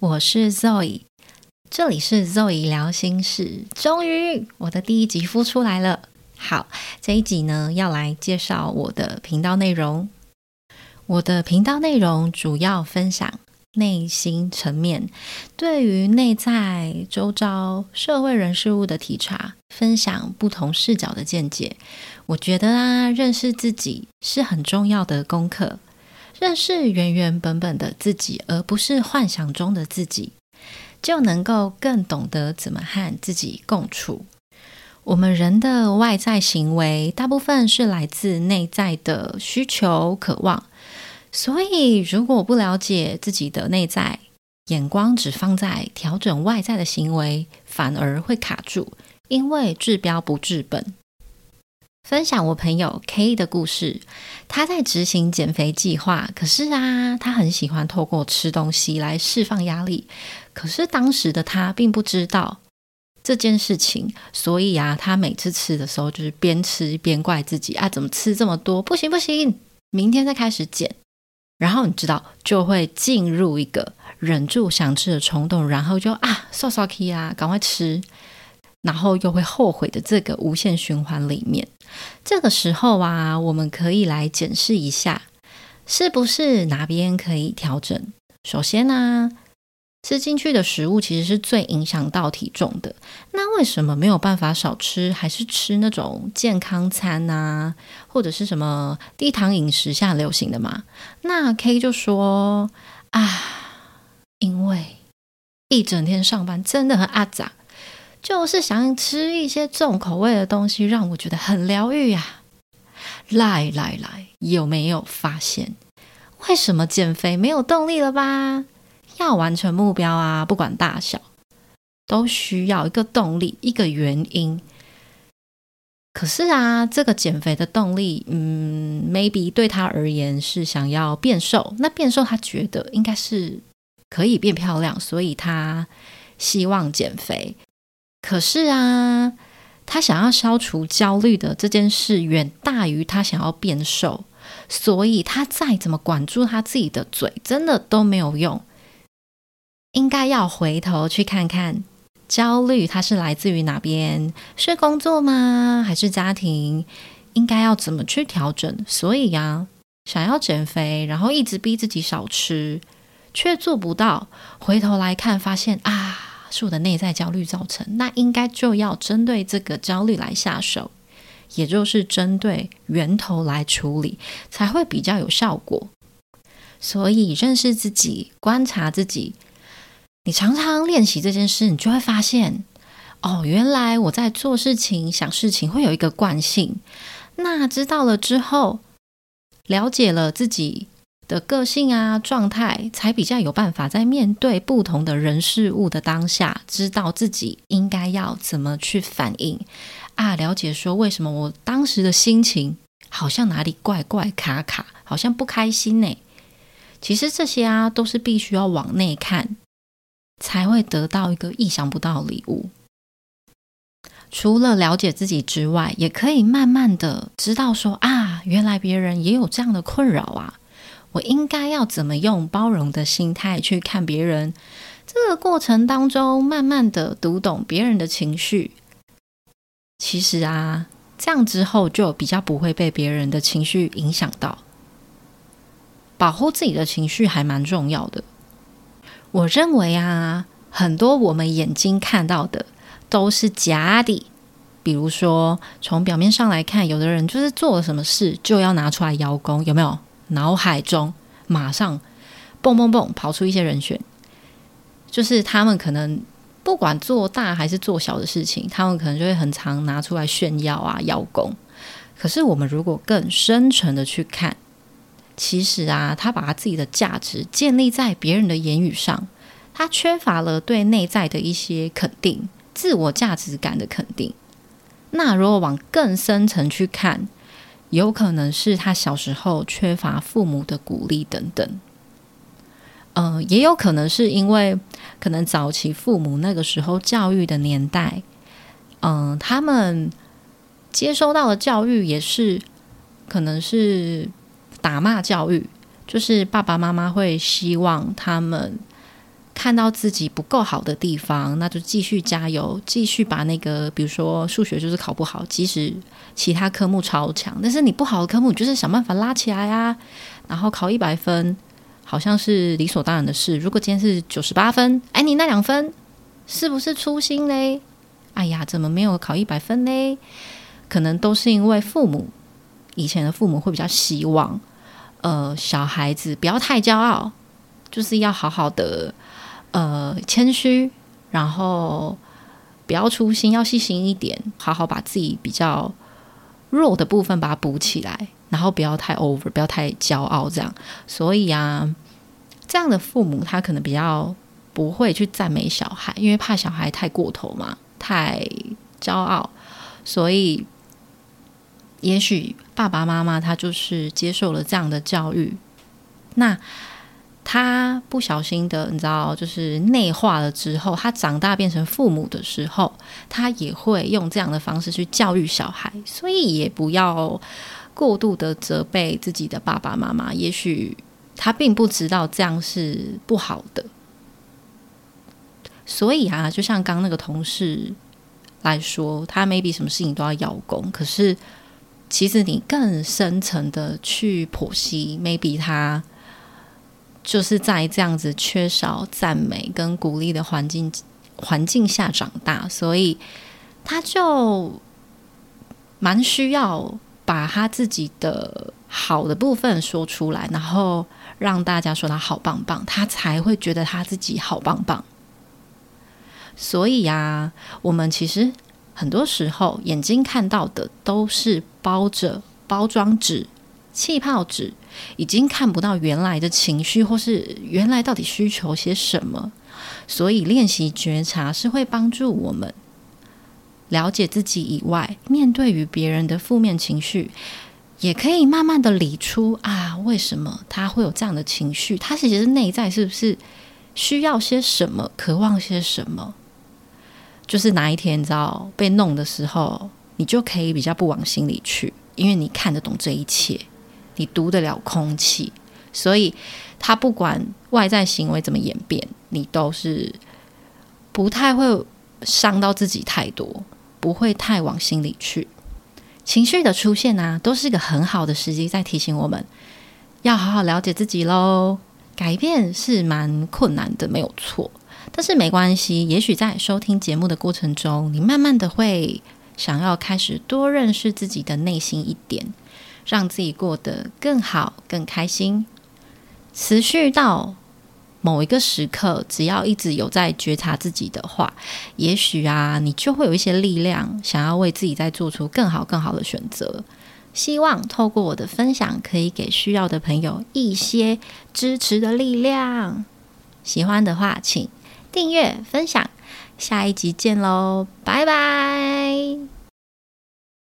我是 Zoe，这里是 Zoe 聊心事。终于，我的第一集孵出来了。好，这一集呢，要来介绍我的频道内容。我的频道内容主要分享内心层面，对于内在、周遭、社会人事物的体察，分享不同视角的见解。我觉得啊，认识自己是很重要的功课。认识原原本本的自己，而不是幻想中的自己，就能够更懂得怎么和自己共处。我们人的外在行为，大部分是来自内在的需求、渴望。所以，如果不了解自己的内在，眼光只放在调整外在的行为，反而会卡住，因为治标不治本。分享我朋友 K 的故事，他在执行减肥计划，可是啊，他很喜欢透过吃东西来释放压力。可是当时的他并不知道这件事情，所以啊，他每次吃的时候就是边吃边怪自己啊，怎么吃这么多？不行不行，明天再开始减。然后你知道，就会进入一个忍住想吃的冲动，然后就啊，刷刷 K 啊，赶快吃。然后又会后悔的这个无限循环里面，这个时候啊，我们可以来检视一下，是不是哪边可以调整？首先呢，吃进去的食物其实是最影响到体重的。那为什么没有办法少吃，还是吃那种健康餐啊，或者是什么低糖饮食下流行的嘛？那 K 就说啊，因为一整天上班真的很阿杂。就是想吃一些重口味的东西，让我觉得很疗愈呀！来来来，有没有发现为什么减肥没有动力了吧？要完成目标啊，不管大小，都需要一个动力，一个原因。可是啊，这个减肥的动力，嗯，maybe 对他而言是想要变瘦。那变瘦，他觉得应该是可以变漂亮，所以他希望减肥。可是啊，他想要消除焦虑的这件事远大于他想要变瘦，所以他再怎么管住他自己的嘴，真的都没有用。应该要回头去看看，焦虑它是来自于哪边？是工作吗？还是家庭？应该要怎么去调整？所以呀，想要减肥，然后一直逼自己少吃，却做不到，回头来看，发现啊。是我的内在焦虑造成，那应该就要针对这个焦虑来下手，也就是针对源头来处理，才会比较有效果。所以认识自己，观察自己，你常常练习这件事，你就会发现，哦，原来我在做事情、想事情会有一个惯性。那知道了之后，了解了自己。的个性啊，状态才比较有办法在面对不同的人事物的当下，知道自己应该要怎么去反应啊，了解说为什么我当时的心情好像哪里怪怪卡卡，好像不开心呢？其实这些啊，都是必须要往内看，才会得到一个意想不到的礼物。除了了解自己之外，也可以慢慢的知道说啊，原来别人也有这样的困扰啊。我应该要怎么用包容的心态去看别人？这个过程当中，慢慢的读懂别人的情绪。其实啊，这样之后就比较不会被别人的情绪影响到。保护自己的情绪还蛮重要的。我认为啊，很多我们眼睛看到的都是假的。比如说，从表面上来看，有的人就是做了什么事就要拿出来邀功，有没有？脑海中马上蹦蹦蹦跑出一些人选，就是他们可能不管做大还是做小的事情，他们可能就会很常拿出来炫耀啊、邀功。可是我们如果更深沉的去看，其实啊，他把他自己的价值建立在别人的言语上，他缺乏了对内在的一些肯定、自我价值感的肯定。那如果往更深层去看，有可能是他小时候缺乏父母的鼓励等等，嗯，也有可能是因为可能早期父母那个时候教育的年代，嗯，他们接收到的教育也是可能是打骂教育，就是爸爸妈妈会希望他们看到自己不够好的地方，那就继续加油，继续把那个，比如说数学就是考不好，即使其他科目超强，但是你不好的科目，就是想办法拉起来啊。然后考一百分，好像是理所当然的事。如果今天是九十八分，哎，你那两分是不是粗心嘞？哎呀，怎么没有考一百分嘞？可能都是因为父母以前的父母会比较希望，呃，小孩子不要太骄傲，就是要好好的。呃，谦虚，然后不要粗心，要细心一点，好好把自己比较弱的部分把它补起来，然后不要太 over，不要太骄傲，这样。所以啊，这样的父母他可能比较不会去赞美小孩，因为怕小孩太过头嘛，太骄傲。所以，也许爸爸妈妈他就是接受了这样的教育，那。他不小心的，你知道，就是内化了之后，他长大变成父母的时候，他也会用这样的方式去教育小孩，所以也不要过度的责备自己的爸爸妈妈。也许他并不知道这样是不好的，所以啊，就像刚那个同事来说，他 maybe 什么事情都要邀功，可是其实你更深层的去剖析，maybe 他。就是在这样子缺少赞美跟鼓励的环境环境下长大，所以他就蛮需要把他自己的好的部分说出来，然后让大家说他好棒棒，他才会觉得他自己好棒棒。所以呀，我们其实很多时候眼睛看到的都是包着包装纸。气泡纸已经看不到原来的情绪，或是原来到底需求些什么，所以练习觉察是会帮助我们了解自己以外，面对于别人的负面情绪，也可以慢慢的理出啊，为什么他会有这样的情绪？他其实是内在是不是需要些什么，渴望些什么？就是哪一天你知道被弄的时候，你就可以比较不往心里去，因为你看得懂这一切。你读得了空气，所以他不管外在行为怎么演变，你都是不太会伤到自己太多，不会太往心里去。情绪的出现呢，都是一个很好的时机，在提醒我们要好好了解自己喽。改变是蛮困难的，没有错，但是没关系。也许在收听节目的过程中，你慢慢的会想要开始多认识自己的内心一点。让自己过得更好、更开心，持续到某一个时刻，只要一直有在觉察自己的话，也许啊，你就会有一些力量，想要为自己再做出更好、更好的选择。希望透过我的分享，可以给需要的朋友一些支持的力量。喜欢的话，请订阅、分享。下一集见喽，拜拜。